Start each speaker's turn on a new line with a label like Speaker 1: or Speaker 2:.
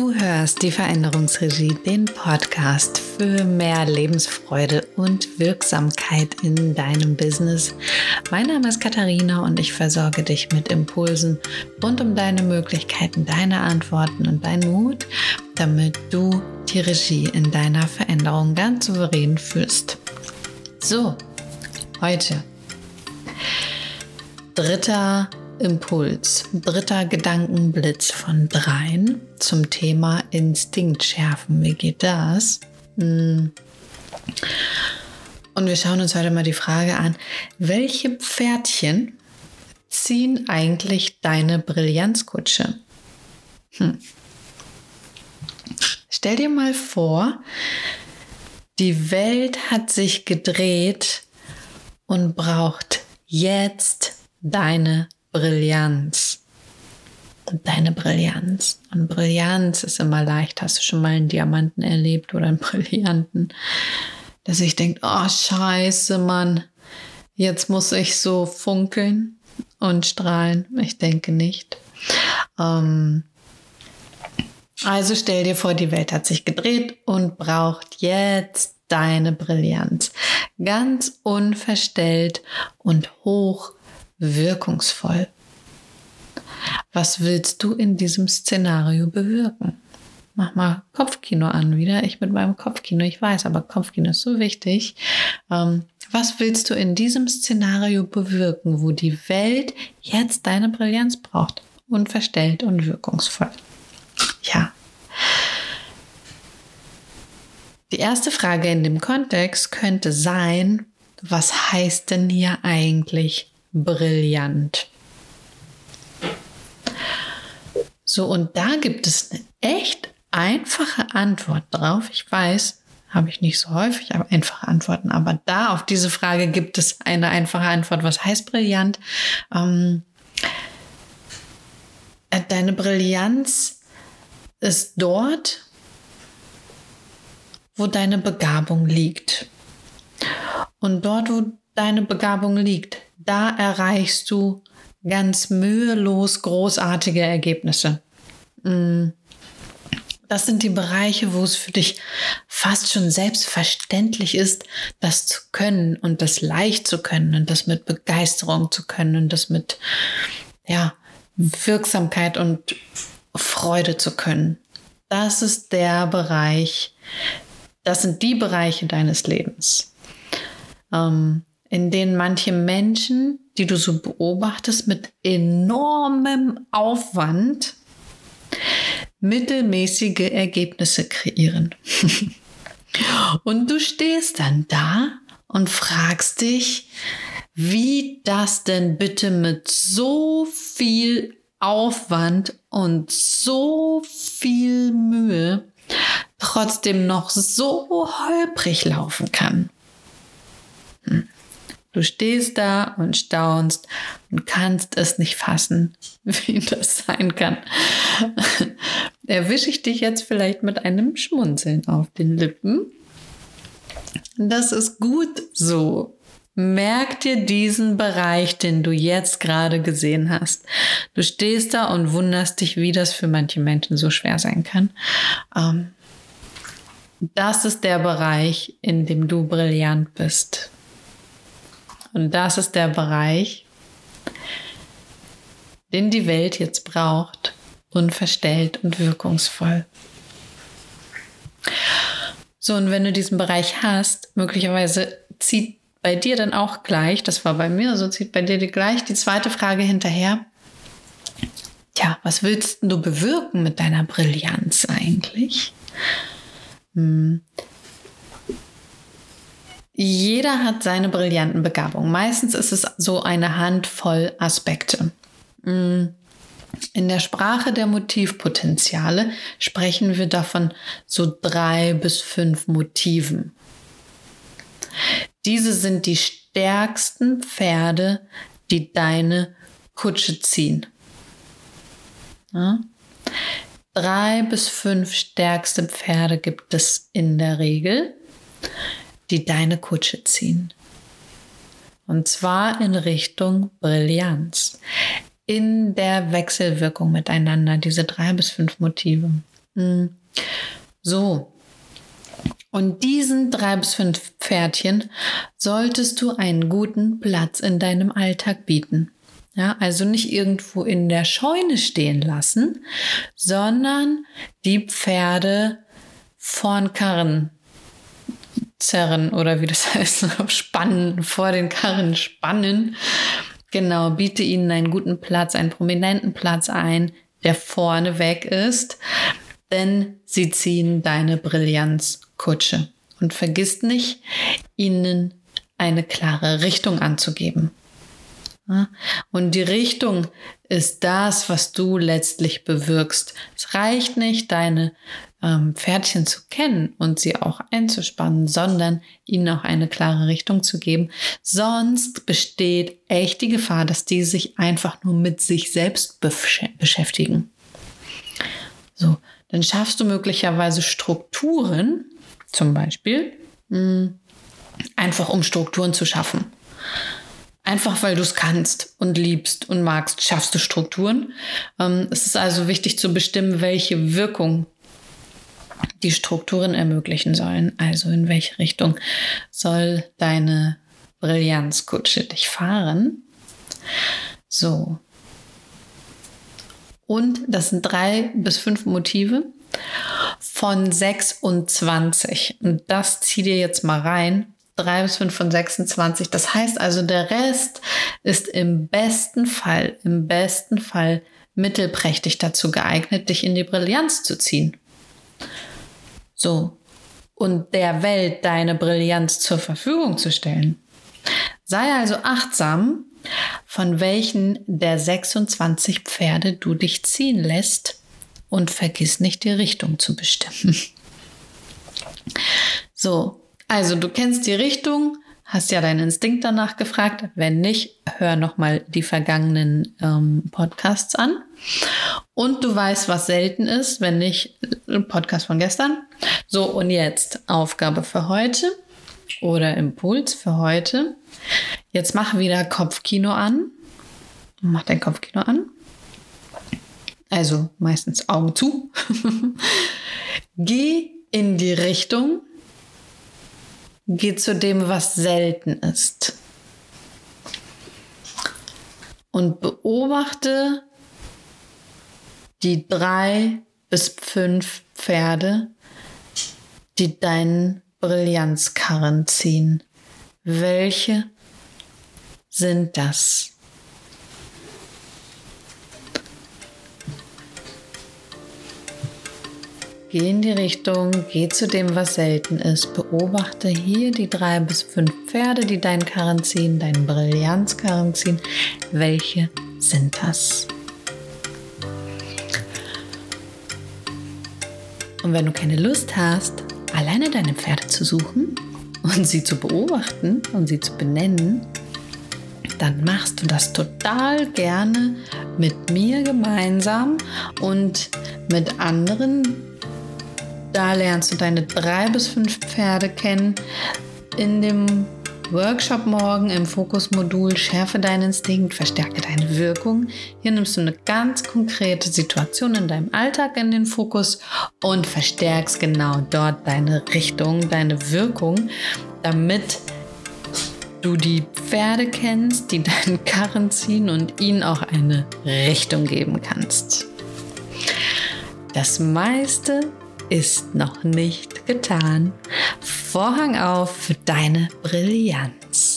Speaker 1: Du hörst die Veränderungsregie, den Podcast für mehr Lebensfreude und Wirksamkeit in deinem Business. Mein Name ist Katharina und ich versorge dich mit Impulsen rund um deine Möglichkeiten, deine Antworten und deinen Mut, damit du die Regie in deiner Veränderung ganz souverän führst. So, heute dritter Impuls, dritter Gedankenblitz von dreien zum Thema Instinkt schärfen. Wie geht das? Hm. Und wir schauen uns heute mal die Frage an, welche Pferdchen ziehen eigentlich deine Brillanzkutsche? Hm. Stell dir mal vor, die Welt hat sich gedreht und braucht jetzt deine Brillanz. Und deine Brillanz. Und Brillanz ist immer leicht. Hast du schon mal einen Diamanten erlebt oder einen Brillanten? Dass ich denke, oh scheiße, Mann, jetzt muss ich so funkeln und strahlen. Ich denke nicht. Ähm, also stell dir vor, die Welt hat sich gedreht und braucht jetzt deine Brillanz. Ganz unverstellt und hoch wirkungsvoll. Was willst du in diesem Szenario bewirken? Mach mal Kopfkino an wieder. Ich mit meinem Kopfkino, ich weiß, aber Kopfkino ist so wichtig. Ähm, was willst du in diesem Szenario bewirken, wo die Welt jetzt deine Brillanz braucht? Unverstellt und wirkungsvoll. Ja. Die erste Frage in dem Kontext könnte sein, was heißt denn hier eigentlich brillant. So, und da gibt es eine echt einfache Antwort drauf. Ich weiß, habe ich nicht so häufig, aber einfache Antworten. Aber da auf diese Frage gibt es eine einfache Antwort. Was heißt brillant? Ähm, äh, deine Brillanz ist dort, wo deine Begabung liegt. Und dort, wo deine Begabung liegt, da erreichst du ganz mühelos großartige Ergebnisse. Mm. Das sind die Bereiche, wo es für dich fast schon selbstverständlich ist, das zu können und das leicht zu können und das mit Begeisterung zu können und das mit ja, Wirksamkeit und Freude zu können. Das ist der Bereich, das sind die Bereiche deines Lebens. Ähm, in denen manche Menschen, die du so beobachtest, mit enormem Aufwand mittelmäßige Ergebnisse kreieren. und du stehst dann da und fragst dich, wie das denn bitte mit so viel Aufwand und so viel Mühe trotzdem noch so holprig laufen kann. Hm. Du stehst da und staunst und kannst es nicht fassen, wie das sein kann. Erwische ich dich jetzt vielleicht mit einem Schmunzeln auf den Lippen? Das ist gut so. Merk dir diesen Bereich, den du jetzt gerade gesehen hast. Du stehst da und wunderst dich, wie das für manche Menschen so schwer sein kann. Ähm, das ist der Bereich, in dem du brillant bist. Und das ist der Bereich, den die Welt jetzt braucht, unverstellt und wirkungsvoll. So, und wenn du diesen Bereich hast, möglicherweise zieht bei dir dann auch gleich, das war bei mir, so zieht bei dir gleich die zweite Frage hinterher. Tja, was willst du bewirken mit deiner Brillanz eigentlich? Hm. Jeder hat seine brillanten Begabungen. Meistens ist es so eine Handvoll Aspekte. Mm. In der Sprache der Motivpotenziale sprechen wir davon so drei bis fünf Motiven. Diese sind die stärksten Pferde, die deine Kutsche ziehen. Ja? Drei bis fünf stärkste Pferde gibt es in der Regel die deine Kutsche ziehen. Und zwar in Richtung Brillanz. In der Wechselwirkung miteinander, diese drei bis fünf Motive. Hm. So. Und diesen drei bis fünf Pferdchen solltest du einen guten Platz in deinem Alltag bieten. Ja, also nicht irgendwo in der Scheune stehen lassen, sondern die Pferde vorn Karren zerren oder wie das heißt, spannen, vor den Karren spannen. Genau, biete ihnen einen guten Platz, einen prominenten Platz ein, der vorne weg ist, denn sie ziehen deine Brillanzkutsche. Und vergiss nicht, ihnen eine klare Richtung anzugeben. Und die Richtung ist das, was du letztlich bewirkst. Es reicht nicht, deine ähm, Pferdchen zu kennen und sie auch einzuspannen, sondern ihnen auch eine klare Richtung zu geben. Sonst besteht echt die Gefahr, dass die sich einfach nur mit sich selbst besch beschäftigen. So, dann schaffst du möglicherweise Strukturen, zum Beispiel, mh, hm, einfach um Strukturen zu schaffen. Einfach weil du es kannst und liebst und magst, schaffst du Strukturen. Ähm, es ist also wichtig zu bestimmen, welche Wirkung die Strukturen ermöglichen sollen. Also in welche Richtung soll deine Brillanzkutsche dich fahren. So. Und das sind drei bis fünf Motive von 26. Und das zieh dir jetzt mal rein. 3 bis 5 von 26. Das heißt also, der Rest ist im besten Fall, im besten Fall mittelprächtig dazu geeignet, dich in die Brillanz zu ziehen. So. Und der Welt deine Brillanz zur Verfügung zu stellen. Sei also achtsam, von welchen der 26 Pferde du dich ziehen lässt und vergiss nicht die Richtung zu bestimmen. So, also du kennst die Richtung, hast ja deinen Instinkt danach gefragt. Wenn nicht, hör nochmal die vergangenen ähm, Podcasts an. Und du weißt, was selten ist, wenn nicht ein Podcast von gestern. So, und jetzt Aufgabe für heute oder Impuls für heute. Jetzt mach wieder Kopfkino an. Mach dein Kopfkino an. Also meistens Augen zu. Geh in die Richtung, Geh zu dem, was selten ist. Und beobachte die drei bis fünf Pferde, die deinen Brillanzkarren ziehen. Welche sind das? Geh in die Richtung, geh zu dem, was selten ist. Beobachte hier die drei bis fünf Pferde, die deinen Karren ziehen, deinen Brillanzkarren ziehen. Welche sind das? Und wenn du keine Lust hast, alleine deine Pferde zu suchen und sie zu beobachten und sie zu benennen, dann machst du das total gerne mit mir gemeinsam und mit anderen da lernst du deine drei bis fünf Pferde kennen. In dem Workshop morgen im Fokusmodul Schärfe deinen Instinkt, verstärke deine Wirkung. Hier nimmst du eine ganz konkrete Situation in deinem Alltag in den Fokus und verstärkst genau dort deine Richtung, deine Wirkung, damit du die Pferde kennst, die deinen Karren ziehen und ihnen auch eine Richtung geben kannst. Das meiste ist noch nicht getan. Vorhang auf für deine Brillanz.